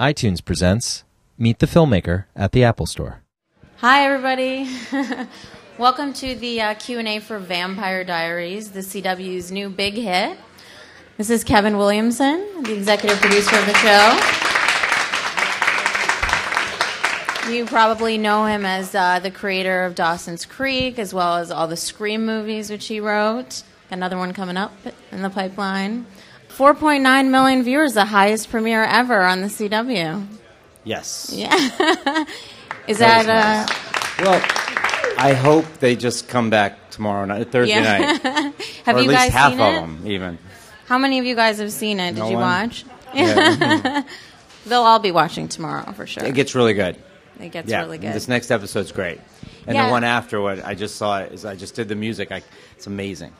iTunes presents Meet the Filmmaker at the Apple Store. Hi, everybody. Welcome to the uh, Q&A for Vampire Diaries, the CW's new big hit. This is Kevin Williamson, the executive producer of the show. You probably know him as uh, the creator of Dawson's Creek, as well as all the Scream movies, which he wrote. Another one coming up in the pipeline. 4.9 million viewers, the highest premiere ever on the CW. Yes. Yeah. is That that, was uh, Well, I hope they just come back tomorrow night, Thursday Yeah. night, have or you at least guys half seen of it? them, even. How many of you guys have seen it? Did No you one. watch? Yeah. They'll all be watching tomorrow for sure. it gets really good. It gets yeah, really good. this next episode's great, and Yeah. the one after what I just saw is I just did the music. I, it's amazing.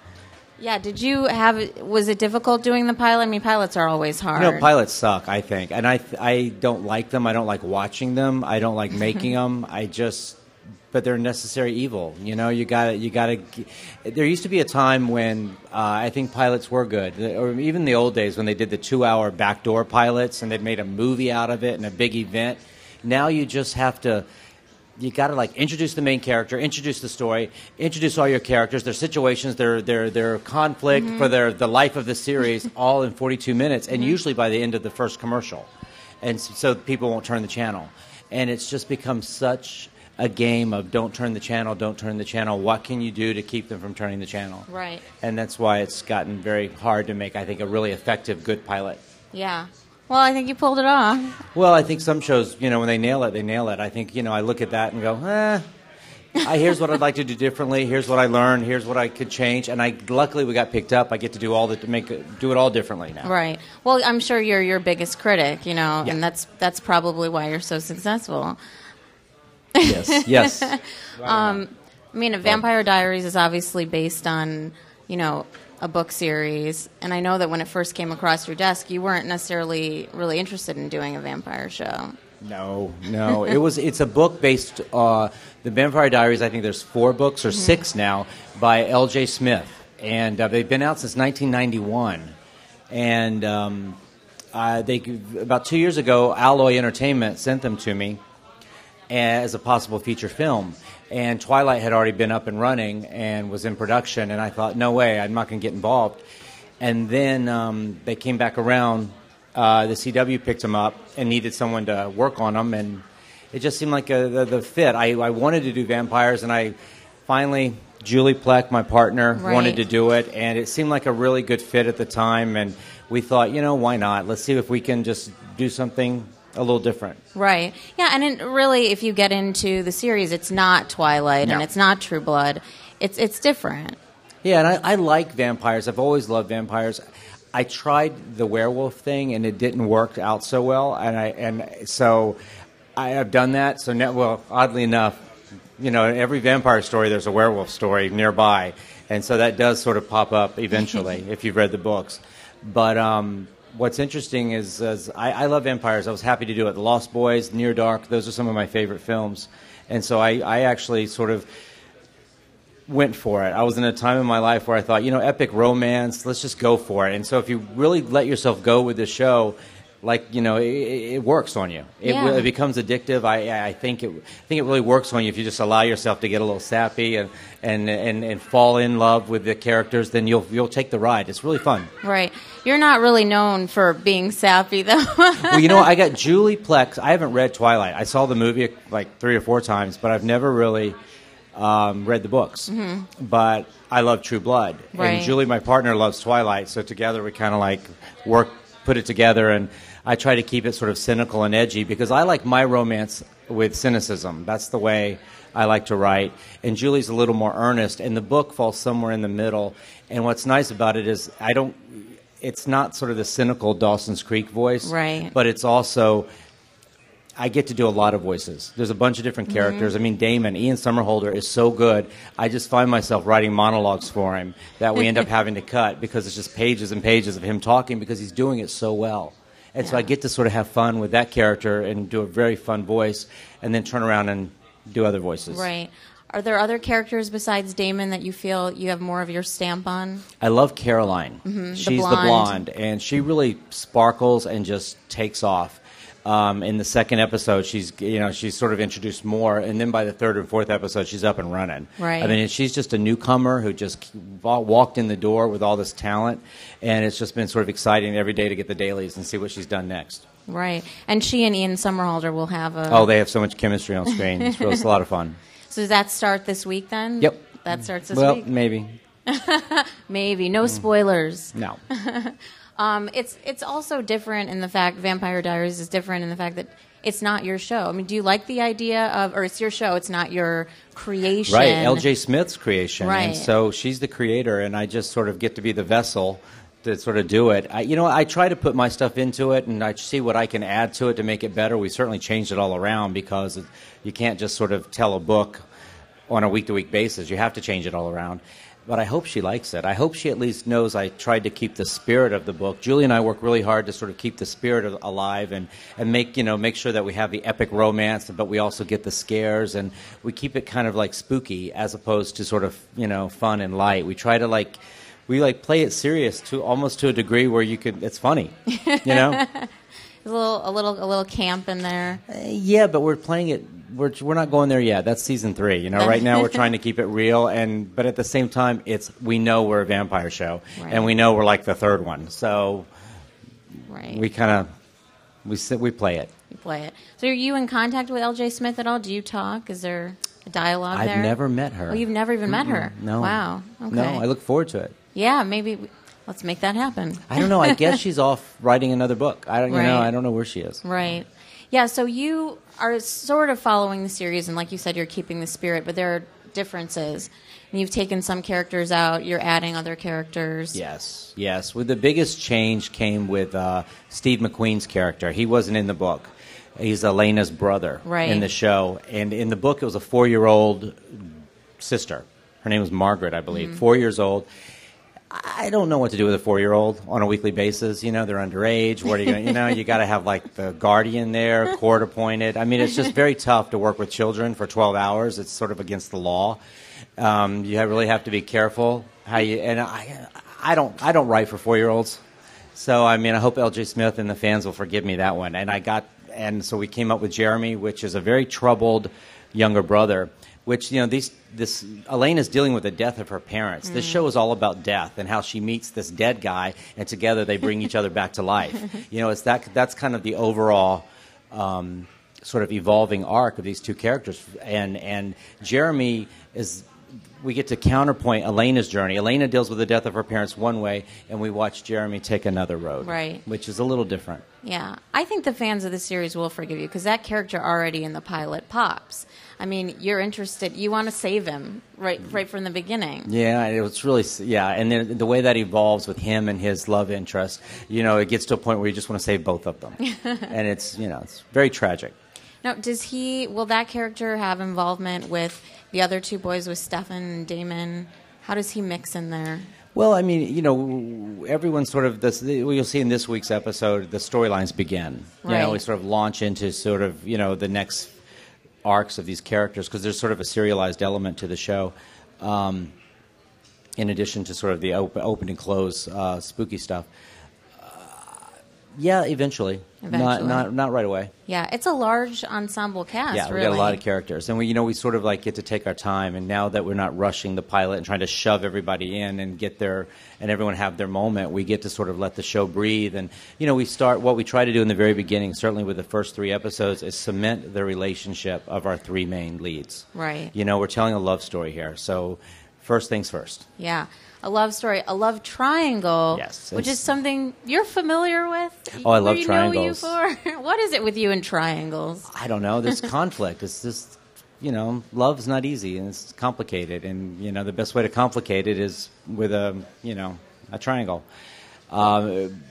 Yeah. Did you have? Was it difficult doing the pilot? I mean, pilots are always hard. Know, pilots suck. I think, and I I don't like them. I don't like watching them. I don't like making them. I just, but they're necessary evil. You know, you got to you got to. There used to be a time when uh, I think pilots were good, or even the old days when they did the two-hour backdoor pilots and they'd made a movie out of it and a big event. Now you just have to you got to like introduce the main character, introduce the story, introduce all your characters, their situations, their their their conflict mm-hmm. for their the life of the series, all in 42 minutes, and mm-hmm. usually by the end of the first commercial, and so people won't turn the channel, and it's just become such a game of don't turn the channel, don't turn the channel. What can you do to keep them from turning the channel? Right. And that's why it's gotten very hard to make, I think, a really effective, good pilot. Yeah. Well, I think you pulled it off. Well, I think some shows, you know, when they nail it, they nail it. I think, you know, I look at that and go, eh. I, here's what I'd like to do differently. Here's what I learned. Here's what I could change. And I luckily we got picked up. I get to do all the to make do it all differently now. Right. Well, I'm sure you're your biggest critic, you know, Yeah. and that's that's probably why you're so successful. Yes. Yes. I mean, Vampire Diaries is obviously based on, you know, a book series, and I know that when it first came across your desk, you weren't necessarily really interested in doing a vampire show. No, no. It was. It's a book based. Uh, the Vampire Diaries. I think there's four books or six now by L.J. Smith, and uh, they've been out since 1991. And um, uh, they about two years ago, Alloy Entertainment sent them to me as a possible feature film. And Twilight had already been up and running and was in production, and I thought, no way, I'm not going to get involved. And then um, they came back around. Uh, the CW picked them up and needed someone to work on them, and it just seemed like a, the, the fit. I, I wanted to do vampires, and I finally, Julie Plec, my partner, Right. wanted to do it, and it seemed like a really good fit at the time. And we thought, you know, why not? Let's see if we can just do something a little different. Right. Yeah, and it really, if you get into the series, it's not Twilight and it's not True Blood. It's it's different. Yeah, and I, I like vampires. I've always loved vampires. I tried the werewolf thing, and it didn't work out so well. And I and so I have done that. So now, well, oddly enough, you know, in every vampire story, there's a werewolf story nearby, and so that does sort of pop up eventually if you've read the books. But um, what's interesting is, is I, I love vampires. I was happy to do it. The Lost Boys, Near Dark, those are some of my favorite films, and so I, I actually sort of went for it. I was in a time in my life where I thought, you know, epic romance, let's just go for it. And so if you really let yourself go with the show, like you know, it, it works on you. It, Yeah. it becomes addictive. I, I think it, I think it really works on you if you just allow yourself to get a little sappy and, and, and, and fall in love with the characters. Then you'll you'll take the ride. It's really fun. Right. You're not really known for being sappy, though. well, you know, I got Julie Plex. I haven't read Twilight. I saw the movie like three or four times, but I've never really um, read the books. But I love True Blood, Right. and Julie, my partner, loves Twilight. So together we kind of like work, put it together, and I try to keep it sort of cynical and edgy because I like my romance with cynicism. That's the way. I like to write, and Julie's a little more earnest, and the book falls somewhere in the middle. And what's nice about it is I don't it's not sort of the cynical Dawson's Creek voice, Right. But it's also I get to do a lot of voices. There's a bunch of different Mm-hmm. characters. I mean, Damon, Ian Somerhalder is so good. I just find myself writing monologues for him that we end up having to cut because it's just pages and pages of him talking because he's doing it so well. And so I get to sort of have fun with that character and do a very fun voice, and then turn around and do other voices. right. Are there other characters besides Damon that you feel you have more of your stamp on? I love Caroline. Mm-hmm. She's the blonde. blonde, and she really sparkles and just takes off. Um, in the second episode, she's you know she's sort of introduced more, and then by the third and fourth episode, she's up and running. Right. I mean, she's just a newcomer who just walked in the door with all this talent, and it's just been sort of exciting every day to get the dailies and see what she's done next. Right. And she and Ian Somerhalder will have a. Oh, they have so much chemistry on screen. It's, really, it's a lot of fun. So does that start this week then? Yep. That starts this well, week? maybe Maybe. No spoilers. no. Um, it's it's also different in the fact Vampire Diaries is different in the fact that it's not your show. I mean, do you like the idea of, or it's your show? It's not your creation, Right, L.J. Smith's creation, Right. and so she's the creator, and I just sort of get to be the vessel to sort of do it. I, you know, I try to put my stuff into it, and I see what I can add to it to make it better. We certainly changed it all around because you can't just sort of tell a book on a week to week basis. You have to change it all around. But I hope she likes it. I hope she at least knows I tried to keep the spirit of the book. Julie and I work really hard to sort of keep the spirit of, alive and, and make you know make sure that we have the epic romance, but we also get the scares and we keep it kind of like spooky as opposed to sort of you know fun and light. We try to like we like play it serious to almost to a degree where you could it's funny, you know. A little, a little, a little camp in there. Uh, yeah, but we're playing it. We're we're not going there yet. That's season three. You know, right now we're trying to keep it real, and but at the same time, it's we know we're a vampire show, Right. and we know we're like the third one. So Right. we kind of we sit we play it. You play it. So are you in contact with L.J. Smith at all? Do you talk? Is there a dialogue there? I've there? never met her. Oh, you've never even met her? No. Wow. Okay. No, I look forward to it. Yeah, maybe we- let's make that happen. I don't know. I guess she's off writing another book. I don't. You know, I don't know where she is. Right. Yeah, so you are sort of following the series, and like you said, you're keeping the spirit, but there are differences. And you've taken some characters out, you're adding other characters. Yes, yes. With the biggest change came with uh, Steve McQueen's character. He wasn't in the book. He's Elena's brother Right. in the show, and in the book it was a four-year-old sister. Her name was Margaret, I believe. Mm-hmm. Four years old. I don't know what to do with a four-year-old on a weekly basis. You know, they're underage. What are you going? to You know, you got to have like the guardian there, court appointed. I mean, it's just very tough to work with children for 12 hours. It's sort of against the law. Um, you have, really have to be careful how you. And I, I don't, I don't write for four-year-olds. So I mean, I hope L.J. Smith and the fans will forgive me that one. And I got, and so we came up with Jeremy, which is a very troubled younger brother. Which you know, these this Elena's dealing with the death of her parents. This show is all about death and how she meets this dead guy, and together they bring each other back to life. You know, it's that that's kind of the overall. Um, sort of evolving arc of these two characters and and Jeremy is we get to counterpoint Elena's journey. Elena deals with the death of her parents one way, and we watch Jeremy take another road, Right. Which is a little different. Yeah, I think the fans of the series will forgive you because that character already in the pilot pops. I mean, you're interested. You want to save him right, right from the beginning. Yeah, it was really yeah, and then the way that evolves with him and his love interest, you know, it gets to a point where you just want to save both of them, and it's you know it's very tragic. Now, does he? Will that character have involvement with the other two boys, with Stefan and Damon? How does he mix in there? Well, I mean, you know, everyone sort of this. You'll see in this week's episode, the storylines begin. You know, Right. we sort of launch into sort of you know the next arcs of these characters because there's sort of a serialized element to the show. Um, in addition to sort of the open, open and close uh, spooky stuff. Yeah, eventually. Not, Eventually. not not right away. Yeah, it's a large ensemble cast. Yeah, we really. got a lot of characters, and we, you know, we sort of like get to take our time. And now that we're not rushing the pilot and trying to shove everybody in and get their and everyone have their moment, we get to sort of let the show breathe. And you know, we start what we try to do in the very beginning, certainly with the first three episodes, is cement the relationship of our three main leads. Right. You know, we're telling a love story here, so first things first. Yeah, a love story, a love triangle. Yes, which is something you're familiar with. Oh, I love we know you triangles. for. what is it with you and triangles? I don't know. There's conflict. It's just, you know, love's not easy and it's complicated. And you know, the best way to complicate it is with a, you know, a triangle. Um,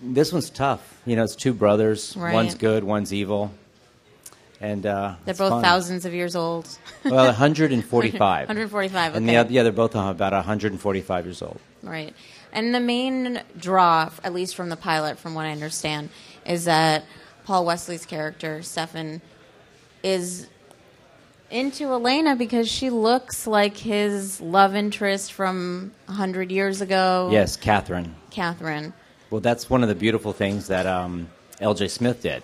this one's tough. You know, it's two brothers. Right. One's good, one's evil. And uh, They're both fun. thousands of years old. Well, 145. 145. And the, okay. yeah, they're both about 145 years old. Right. And the main draw, at least from the pilot, from what I understand, is that Paul Wesley's character, Stefan, is into Elena because she looks like his love interest from 100 years ago. Yes, Catherine. Catherine. Well, that's one of the beautiful things that um, L.J. Smith did.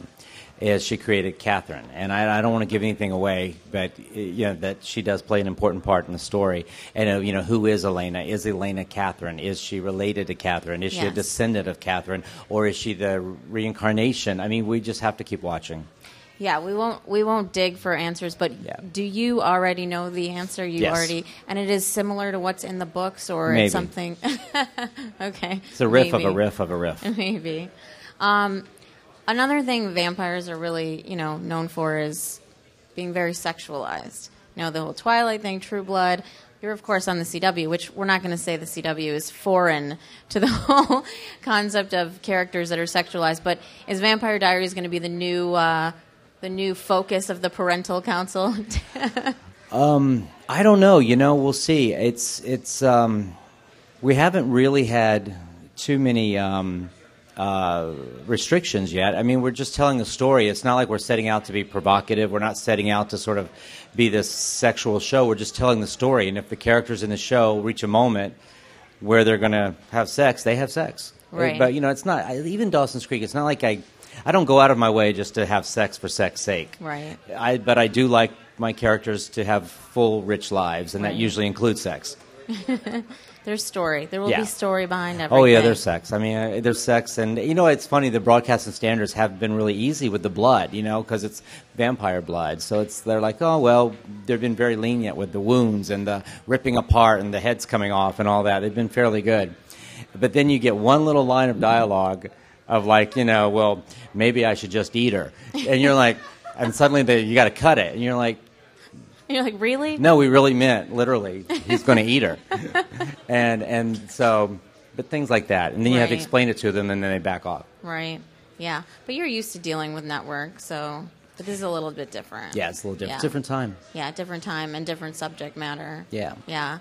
Is she created Catherine, and I, I don't want to give anything away, but you know that she does play an important part in the story. And uh, you know, who is Elena? Is Elena Catherine? Is she related to Catherine? Is she a descendant of Catherine, or is she the reincarnation? I mean, we just have to keep watching. Yeah, we won't we won't dig for answers, but Yeah. do you already know the answer? You Yes. already and it is similar to what's in the books or Maybe. it's something Okay. It's a riff of a riff of a riff. Maybe. Um, another thing vampires are really, you know, known for is being very sexualized. You know, the whole Twilight thing, True Blood. You're, of course, on the CW, which we're not going to say the CW is foreign to the whole concept of characters that are sexualized. But is Vampire Diaries going to be the new, uh, the new focus of the parental council? I don't know. You know, we'll see. It's it's um, we haven't really had too many um, uh, restrictions yet. I mean, we're just telling a story. It's not like we're setting out to be provocative. We're not setting out to sort of be this sexual show. We're just telling the story. And if the characters in the show reach a moment where they're going to have sex, they have sex. Right. But you know, it's not I, even Dawson's Creek. It's not like I. I don't go out of my way just to have sex for sex sake. Right. I, but I do like my characters to have full, rich lives, and that usually includes sex. There's story. There will Yeah. be story behind everything. Oh yeah, there's sex. I mean, uh, there's sex, and you know, it's funny. The broadcasting standards have been really easy with the blood, you know, because it's vampire blood. So it's they're like, oh well, they've been very lenient with the wounds and the ripping apart and the heads coming off and all that. They've been fairly good. But then you get one little line of dialogue of like, you know, well, maybe I should just eat her, and you're like, and suddenly they, you got to cut it, and you're like. You're like, really? No, we really meant literally. He's going to eat her, and and so, but things like that, and then you have to Right. explain it to them, and then they back off. Right. Yeah. But you're used to dealing with network, so but this is a little bit different. Yeah, it's a little different. Yeah. Different time. Yeah, different time and different subject matter. Yeah. Yeah.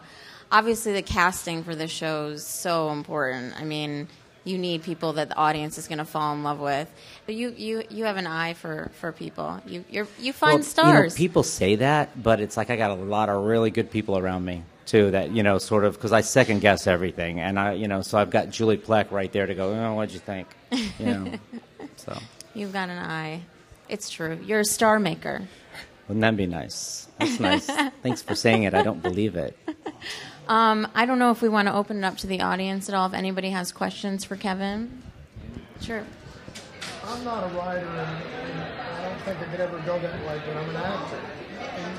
Obviously the casting for this show is so important. I mean, you need people that the audience is going to fall in love with. But you, you, you have an eye for, for people. You you're, you find Well, stars. You know, people say that, but it's like I got a lot of really good people around me too. That you know, sort of because I second guess everything, and I, you know, so I've got Julie Plec right there to go. Oh, what'd you think? You know, so You've got an eye. It's true. You're a star maker. wouldn't that be nice? That's nice. Thanks for saying it. I don't believe it. Um, I don't know if we want to open it up to the audience at all. If anybody has questions for Kevin, sure. I'm not a writer, and, and I don't think I could ever go that way, but I'm an actor. And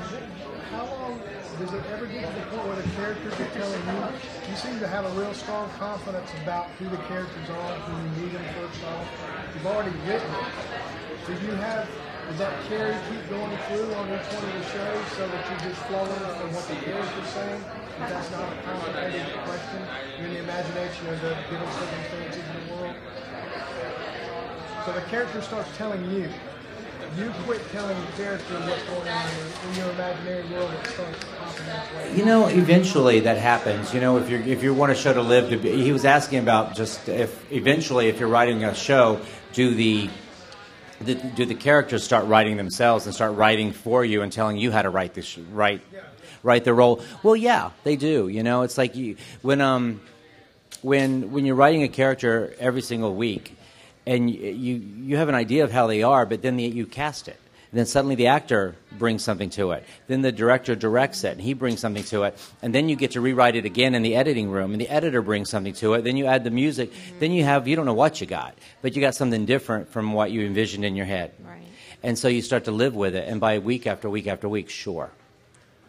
how long does it ever get to the point where the characters are telling you? You seem to have a real strong confidence about who the characters are when you meet them first off. You've already written it. Do you have? Does that carry keep going through on each one of the shows so that you're just flowing from what the character's saying? If that's not a complicated question, in the imagination of the given circumstances in the world. So the character starts telling you. You quit telling the character what's going on in your imaginary world. It starts that way. You know, eventually that happens. You know, if you if you want a show to live, to be, he was asking about just if eventually if you're writing a show, do the- do the characters start writing themselves and start writing for you and telling you how to write this write write their role? Well, yeah, they do. You know, it's like you when um when when you're writing a character every single week, and you you, have an idea of how they are, but then the, you cast it. Then suddenly the actor brings something to it. Then the director directs it, and he brings something to it. And then you get to rewrite it again in the editing room, and the editor brings something to it. Then you add the music. Then you have you don't know what you got, but you got something different from what you envisioned in your head. Right. And so you start to live with it, and by week after week after week, sure,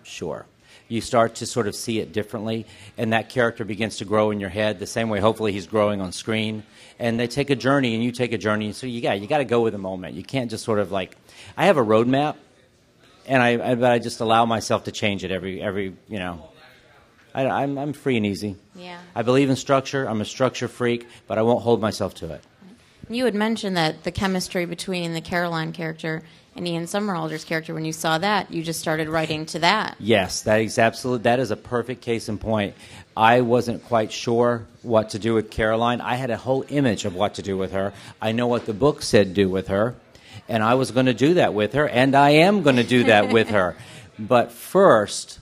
sure. You start to sort of see it differently, and that character begins to grow in your head the same way. Hopefully, he's growing on screen, and they take a journey, and you take a journey. So you got you got to go with the moment. You can't just sort of like. I have a roadmap, and I, I but I just allow myself to change it every every you know. I, I'm I'm free and easy. Yeah. I believe in structure. I'm a structure freak, but I won't hold myself to it. You had mentioned that the chemistry between the Caroline character and Ian Somerhalder's character, when you saw that, you just started writing to that. Yes, that is absolute. That is a perfect case in point. I wasn't quite sure what to do with Caroline. I had a whole image of what to do with her. I know what the book said do with her, and I was going to do that with her, and I am going to do that with her. But first,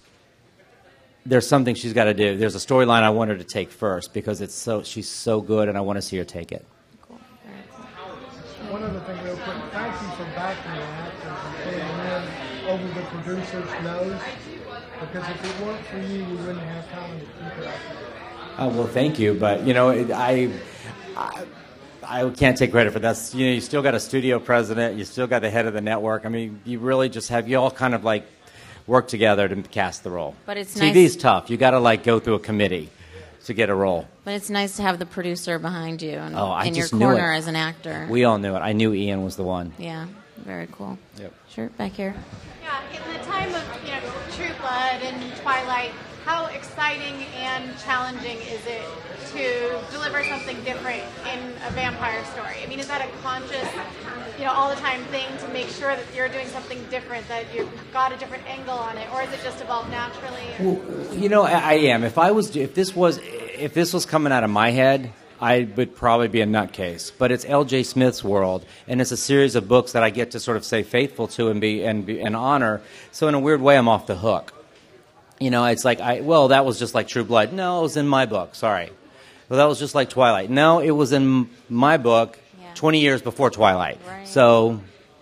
there's something she's got to do. There's a storyline I want her to take first because it's so she's so good, and I want to see her take it. Cool. Very cool. One other thing, real quick. Thank you for backing the actors and putting them in over the producer's nose. Because if it weren't for you, we wouldn't have time to keep it up. Uh, well, thank you, but you know, it, I, I, I can't take credit for that. You know, you still got a studio president, you still got the head of the network. I mean, you really just have you all kind of like work together to cast the role. But it's TV's nice- tough. You got to like go through a committee to get a role. But it's nice to have the producer behind you and Oh, I in your just knew corner it. as an actor. We all knew it. I knew Ian was the one. yeah, very cool. Yep. Sure, back here. Yeah, in the time of you know True Blood and Twilight, how exciting and challenging is it to deliver something different in a vampire story? I mean, is that a conscious, you know, all the time thing to make sure that you're doing something different, that you've got a different angle on it, or is it just evolved naturally? Well, you know, I, I am. If I was, if this was, if this was coming out of my head, I would probably be a nutcase. But it's L.J. Smith's world, and it's a series of books that I get to sort of say faithful to and be and be and honor. So in a weird way, I'm off the hook. You know, it's like I well, that was just like True Blood. No, it was in my book. Sorry. Well, that was just like Twilight. No, it was in my book Yeah. 20 years before Twilight. Right. So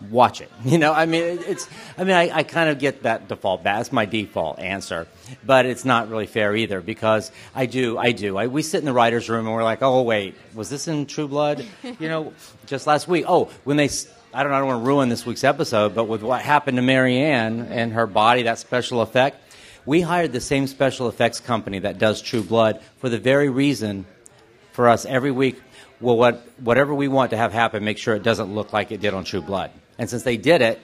watch it. You know, I mean, it's. I mean, I, I kind of get that default. That's my default answer, but it's not really fair either because I do. I do. I, we sit in the writers' room and we're like, oh wait, was this in True Blood? You know, just last week. Oh, when they. I don't. I don't want to ruin this week's episode, but with what happened to Maryann and her body, that special effect. We hired the same special effects company that does True Blood for the very reason for us every week. Well, what, whatever we want to have happen, make sure it doesn't look like it did on True Blood. And since they did it,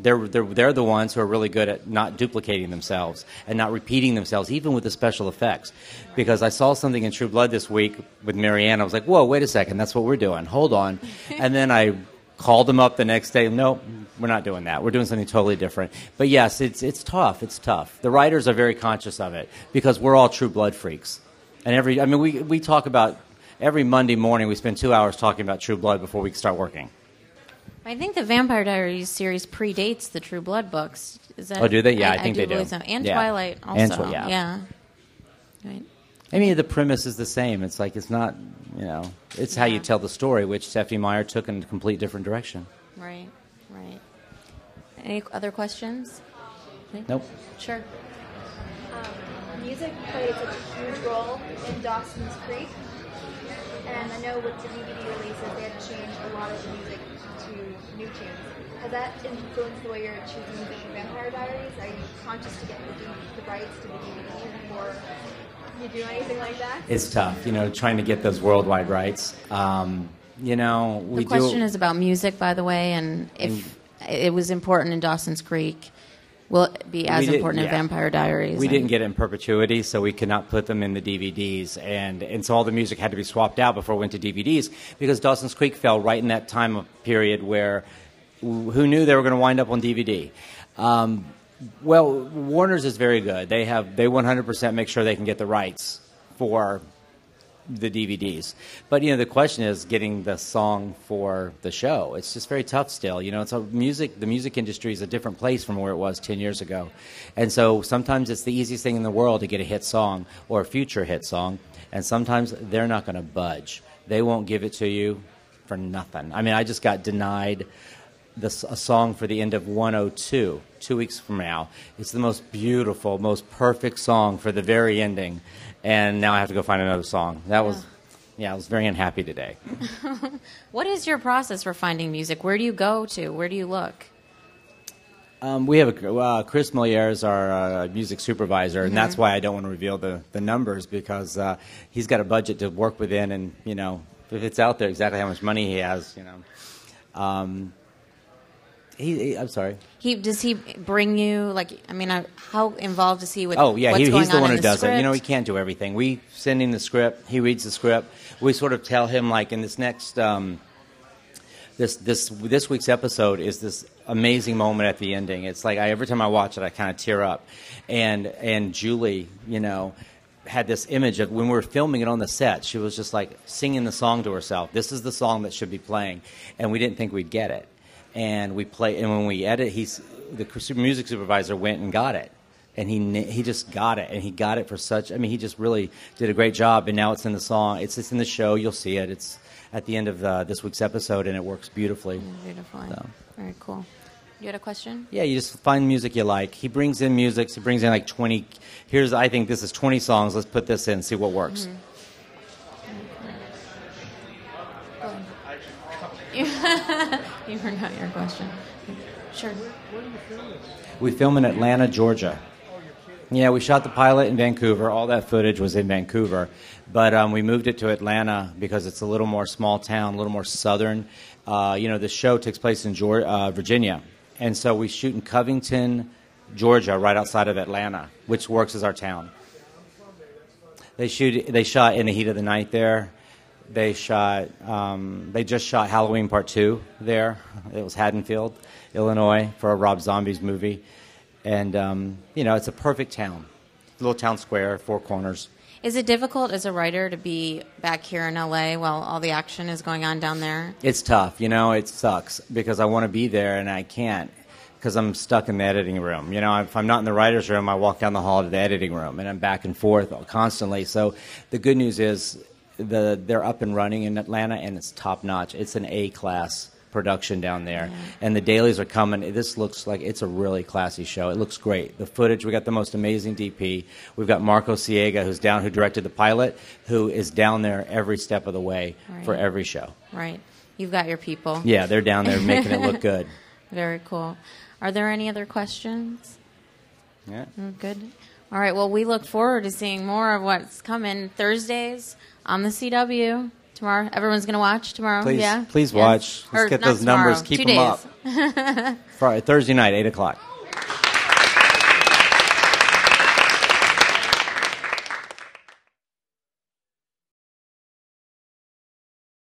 they're, they're, they're the ones who are really good at not duplicating themselves and not repeating themselves, even with the special effects. Because I saw something in True Blood this week with Maryann. I was like, whoa, wait a second, that's what we're doing. Hold on. and then I called them up the next day. No, we're not doing that. We're doing something totally different. But yes, it's, it's tough. It's tough. The writers are very conscious of it because we're all True Blood freaks. And every, I mean, we, we talk about every Monday morning, we spend two hours talking about True Blood before we start working. I think the Vampire Diaries series predates the True Blood books. Is that? Oh, do they? Yeah, I think do they do. so. And Yeah. Twilight also. And Twi- yeah. yeah. Right. I mean, the premise is the same. It's like it's not, you know, it's how you tell the story, which Stephenie Meyer took in a complete different direction. Right. Right. Any other questions? Nope. Sure. Um, music played such a huge role in Dawson's Creek, and I know with the DVD releases they had to change a lot of the music to new tunes. Has that influenced the way you're choosing music for Vampire Diaries? Are you conscious to get the, the rights to the DVD before you do anything like that? It's tough, you know, trying to get those worldwide rights. Um, you know, we The question do. is about music, by the way, and if it was important in Dawson's Creek, will it be as did- important in yeah. Vampire Diaries? We And- didn't get it in perpetuity, so we could not put them in the DVDs, and and so all the music had to be swapped out before it went to DVDs because Dawson's Creek fell right in that time of period where who knew they were going to wind up on DVD. Um, well, Warner's is very good. They have they 100% make sure they can get the rights for the DVDs. But you know, the question is getting the song for the show. It's just very tough still. You know, it's a music. The music industry is a different place from where it was ten years ago, and so sometimes it's the easiest thing in the world to get a hit song or a future hit song, and sometimes they're not going to budge. They won't give it to you for nothing. I mean, I just got denied this, a song for the end of 102 two weeks from now. It's the most beautiful, most perfect song for the very ending, and now I have to go find another song. That was, yeah, I was very unhappy today. What is your process for finding music? Where do you go to? Where do you look? Um, we have a, uh, Chris Mollere is our uh, music supervisor, and that's why I don't want to reveal the, the numbers because uh, he's got a budget to work within, and you know if it's out there exactly how much money he has, you know. Um, he, he, I'm sorry. He does he bring you like? I mean, I, how involved is he with? Oh yeah, he, he's the on one who does it. You know, he can't do everything. We send him the script. He reads the script. We sort of tell him like in this next um, this this this week's episode is this amazing moment at the ending. It's like I, every time I watch it, I kind of tear up. And and Julie, you know, had this image of when we were filming it on the set. She was just like singing the song to herself. This is the song that should be playing, and we didn't think we'd get it. And we play, and when we edit, he's the music supervisor went and got it and he he just got it, and he got it for such. I mean, he just really did a great job, and now it's in the song. It's it's in the show. You'll see it. It's at the end of uh, this week's episode, and it works beautifully. Beautiful. So. Very cool. You had a question? Yeah, you just find music you like. He brings in music. He brings in like 20. Here's, I think this is 20 songs. Let's put this in, see what works. You forgot your question. Sure. We film in Atlanta, Georgia. Yeah, we shot the pilot in Vancouver. All that footage was in Vancouver, but um, we moved it to Atlanta because it's a little more small town, a little more southern. Uh, you know, the show takes place in Georgia, uh, Virginia, and so we shoot in Covington, Georgia, right outside of Atlanta, which works as our town. They shoot. They shot in the heat of the night there. They shot. Um, they just shot Halloween Part Two there. It was Haddonfield, Illinois, for a Rob Zombies movie, and um, you know it's a perfect town, little town square, four corners. Is it difficult as a writer to be back here in LA while all the action is going on down there? It's tough, you know. It sucks because I want to be there and I can't because I'm stuck in the editing room. You know, if I'm not in the writer's room, I walk down the hall to the editing room and I'm back and forth constantly. So the good news is the they're up and running in Atlanta and it's top notch. It's an A class production down there, and the dailies are coming. This looks like it's a really classy show. It looks great. The footage, we got the most amazing DP. We've got Marcos Siega, who's down, who directed the pilot, who is down there every step of the way for every show. Right. You've got your people. Yeah, they're down there making it look good. Very cool. Are there any other questions? Yeah. Mm, Good. All right. Well, we look forward to seeing more of what's coming Thursdays on the CW tomorrow. Everyone's going to watch tomorrow. Please- yeah. please Yes? watch. Let's Or get those numbers. Keep two them days. up. Friday, Thursday night, eight o'clock.